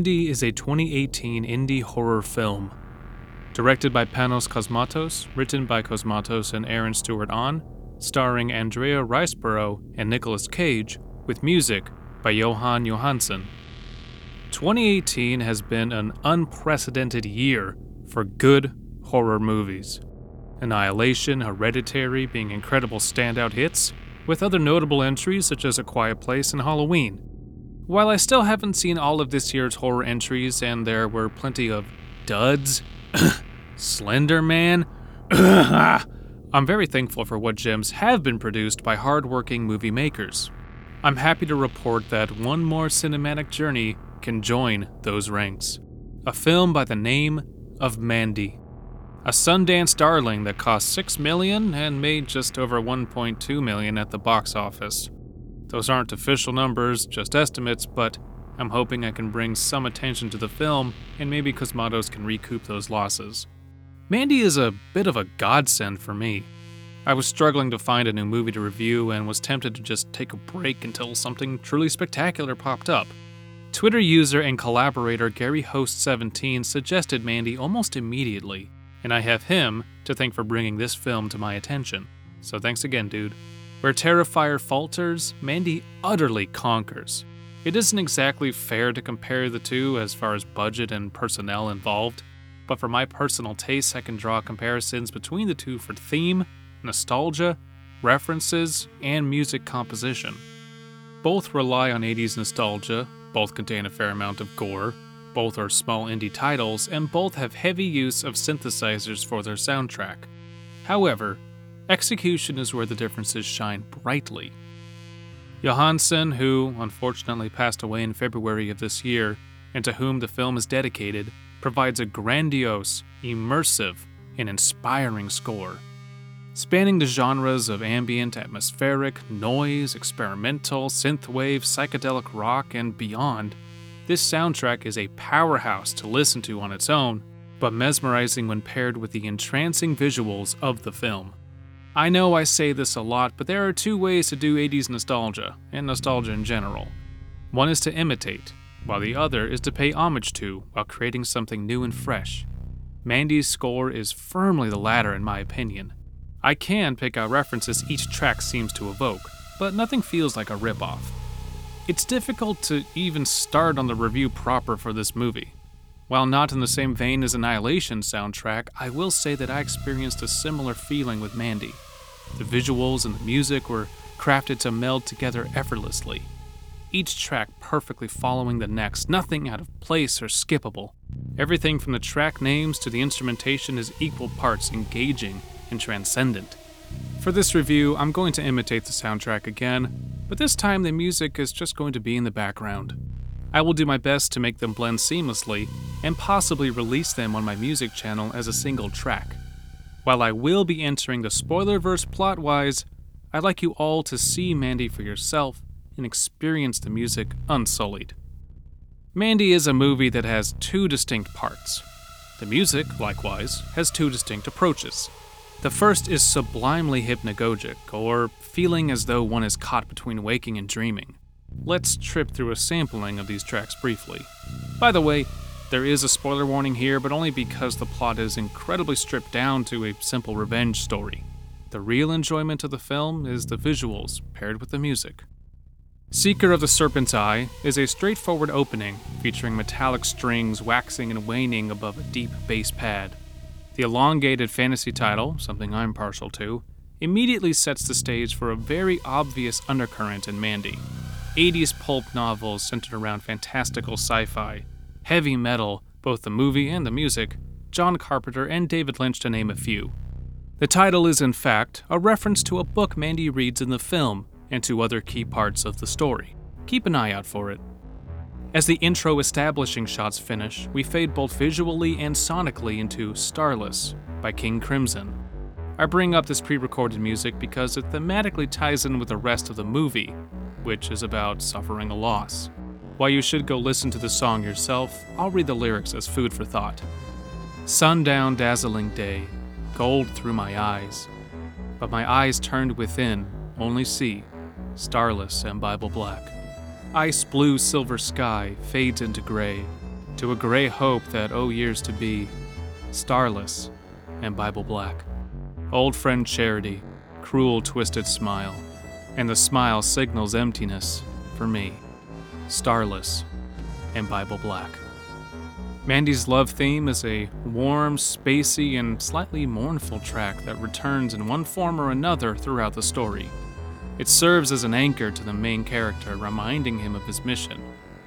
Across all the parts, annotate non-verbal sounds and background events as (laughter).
Mandy is a 2018 indie horror film. Directed by Panos Cosmatos, written by Cosmatos and Aaron Stewart-Ahn, starring Andrea Riseborough and Nicolas Cage, with music by Jóhann Jóhannsson. 2018 has been an unprecedented year for good horror movies. Annihilation, Hereditary being incredible standout hits, with other notable entries such as A Quiet Place and Halloween. While I still haven't seen all of this year's horror entries, and there were plenty of duds, (coughs) Slender Man, (coughs) I'm very thankful for what gems have been produced by hardworking movie makers. I'm happy to report that one more cinematic journey can join those ranks. A film by the name of Mandy. A Sundance darling that cost 6 million and made just over 1.2 million at the box office. Those aren't official numbers, just estimates, but I'm hoping I can bring some attention to the film and maybe Cosmatos can recoup those losses. Mandy is a bit of a godsend for me. I was struggling to find a new movie to review and was tempted to just take a break until something truly spectacular popped up. Twitter user and collaborator Gary Host17 suggested Mandy almost immediately, and I have him to thank for bringing this film to my attention. So thanks again, dude. Where Terrifier falters, Mandy utterly conquers. It isn't exactly fair to compare the two as far as budget and personnel involved, but for my personal tastes, I can draw comparisons between the two for theme, nostalgia, references, and music composition. Both rely on 80s nostalgia, both contain a fair amount of gore, both are small indie titles, and both have heavy use of synthesizers for their soundtrack. However, Execution is where the differences shine brightly. Jóhannsson, who unfortunately passed away in February of this year, and to whom the film is dedicated, provides a grandiose, immersive, and inspiring score. Spanning the genres of ambient, atmospheric, noise, experimental, synthwave, psychedelic rock, and beyond, this soundtrack is a powerhouse to listen to on its own, but mesmerizing when paired with the entrancing visuals of the film. I know I say this a lot, but there are two ways to do 80s nostalgia, and nostalgia in general. One is to imitate, while the other is to pay homage to while creating something new and fresh. Mandy's score is firmly the latter, in my opinion. I can pick out references each track seems to evoke, but nothing feels like a ripoff. It's difficult to even start on the review proper for this movie. While not in the same vein as Annihilation soundtrack, I will say that I experienced a similar feeling with Mandy. The visuals and the music were crafted to meld together effortlessly. Each track perfectly following the next, nothing out of place or skippable. Everything from the track names to the instrumentation is equal parts engaging and transcendent. For this review, I'm going to imitate the soundtrack again, but this time the music is just going to be in the background. I will do my best to make them blend seamlessly and possibly release them on my music channel as a single track. While I will be entering the spoiler verse plot wise, I'd like you all to see Mandy for yourself and experience the music unsullied. Mandy is a movie that has two distinct parts. The music, likewise, has two distinct approaches. The first is sublimely hypnagogic, or feeling as though one is caught between waking and dreaming. Let's trip through a sampling of these tracks briefly. By the way, there is a spoiler warning here, but only because the plot is incredibly stripped down to a simple revenge story. The real enjoyment of the film is the visuals paired with the music. Seeker of the Serpent's Eye is a straightforward opening featuring metallic strings waxing and waning above a deep bass pad. The elongated fantasy title, something I'm partial to, immediately sets the stage for a very obvious undercurrent in Mandy. 80s pulp novels centered around fantastical sci fi, heavy metal, both the movie and the music, John Carpenter, and David Lynch, to name a few. The title is, in fact, a reference to a book Mandy reads in the film and to other key parts of the story. Keep an eye out for it. As the intro establishing shots finish, we fade both visually and sonically into Starless by King Crimson. I bring up this pre recorded music because it thematically ties in with the rest of the movie which is about suffering a loss. While you should go listen to the song yourself, I'll read the lyrics as food for thought. Sundown, dazzling day, gold through my eyes. But my eyes turned within, only see, starless and Bible black. ice blue silver sky fades into gray, to a gray hope that, oh years to be, starless and Bible black. Old friend Charity, cruel twisted smile, and the smile signals emptiness for me, starless and Bible black. Mandy's love theme is a warm, spacey, and slightly mournful track that returns in one form or another throughout the story. It serves as an anchor to the main character, reminding him of his mission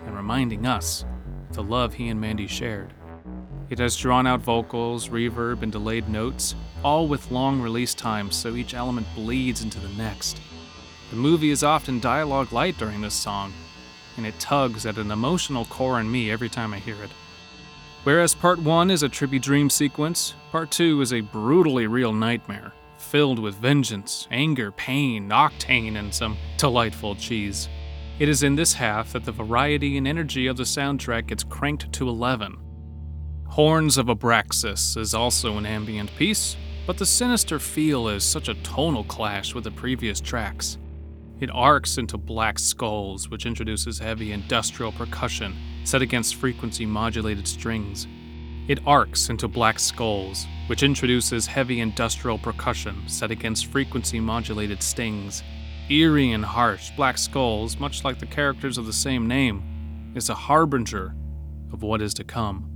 and reminding us of the love he and Mandy shared. It has drawn out vocals, reverb, and delayed notes, all with long release times so each element bleeds into the next. The movie is often dialogue light during this song, and it tugs at an emotional core in me every time I hear it. Whereas part 1 is a trippy dream sequence, part 2 is a brutally real nightmare, filled with vengeance, anger, pain, octane, and some delightful cheese. It is in this half that the variety and energy of the soundtrack gets cranked to 11. Horns of Abraxas is also an ambient piece, but the sinister feel is such a tonal clash with the previous tracks. It arcs into Black Skulls, which introduces heavy industrial percussion set against frequency modulated strings. It arcs into Black Skulls, which introduces heavy industrial percussion set against frequency modulated stings. Eerie and harsh, Black Skulls, much like the characters of the same name, is a harbinger of what is to come.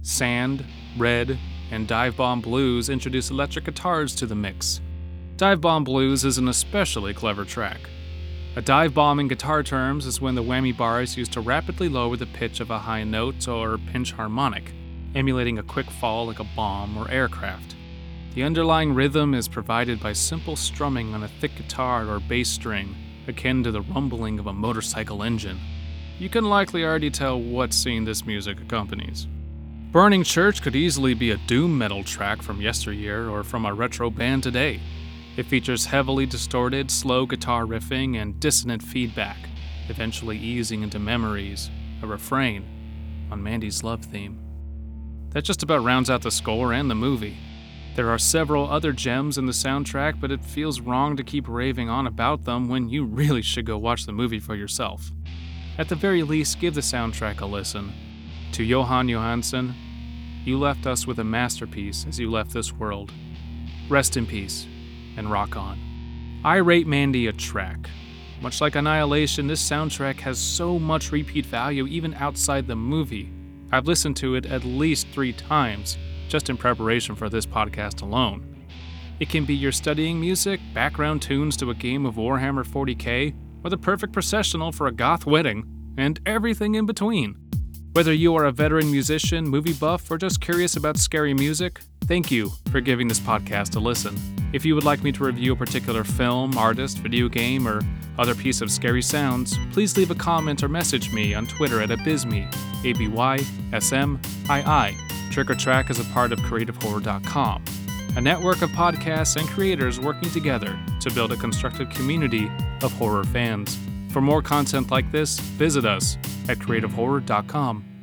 Sand, Red, and Dive Bomb Blues introduce electric guitars to the mix. Dive Bomb Blues is an especially clever track. A dive bomb in guitar terms is when the whammy bar is used to rapidly lower the pitch of a high note or pinch harmonic, emulating a quick fall like a bomb or aircraft. The underlying rhythm is provided by simple strumming on a thick guitar or bass string, akin to the rumbling of a motorcycle engine. You can likely already tell what scene this music accompanies. Burning Church could easily be a doom metal track from yesteryear or from a retro band today. It features heavily distorted, slow guitar riffing and dissonant feedback, eventually easing into memories, a refrain, on Mandy's love theme. That just about rounds out the score and the movie. There are several other gems in the soundtrack, but it feels wrong to keep raving on about them when you really should go watch the movie for yourself. At the very least, give the soundtrack a listen. To Jóhann Jóhannsson, you left us with a masterpiece as you left this world. Rest in peace and rock on. I rate Mandy a track. Much like Annihilation, this soundtrack has so much repeat value even outside the movie. I've listened to it at least three times, just in preparation for this podcast alone. It can be your studying music, background tunes to a game of Warhammer 40k, or the perfect processional for a goth wedding, and everything in between. Whether you are a veteran musician, movie buff, or just curious about scary music, thank you for giving this podcast a listen. If you would like me to review a particular film, artist, video game, or other piece of scary sounds, please leave a comment or message me on Twitter at abysmi, A-B-Y-S-M-I-I. Trick or Track is a part of CreativeHorror.com, a network of podcasts and creators working together to build a constructive community of horror fans. For more content like this, visit us at CreativeHorror.com.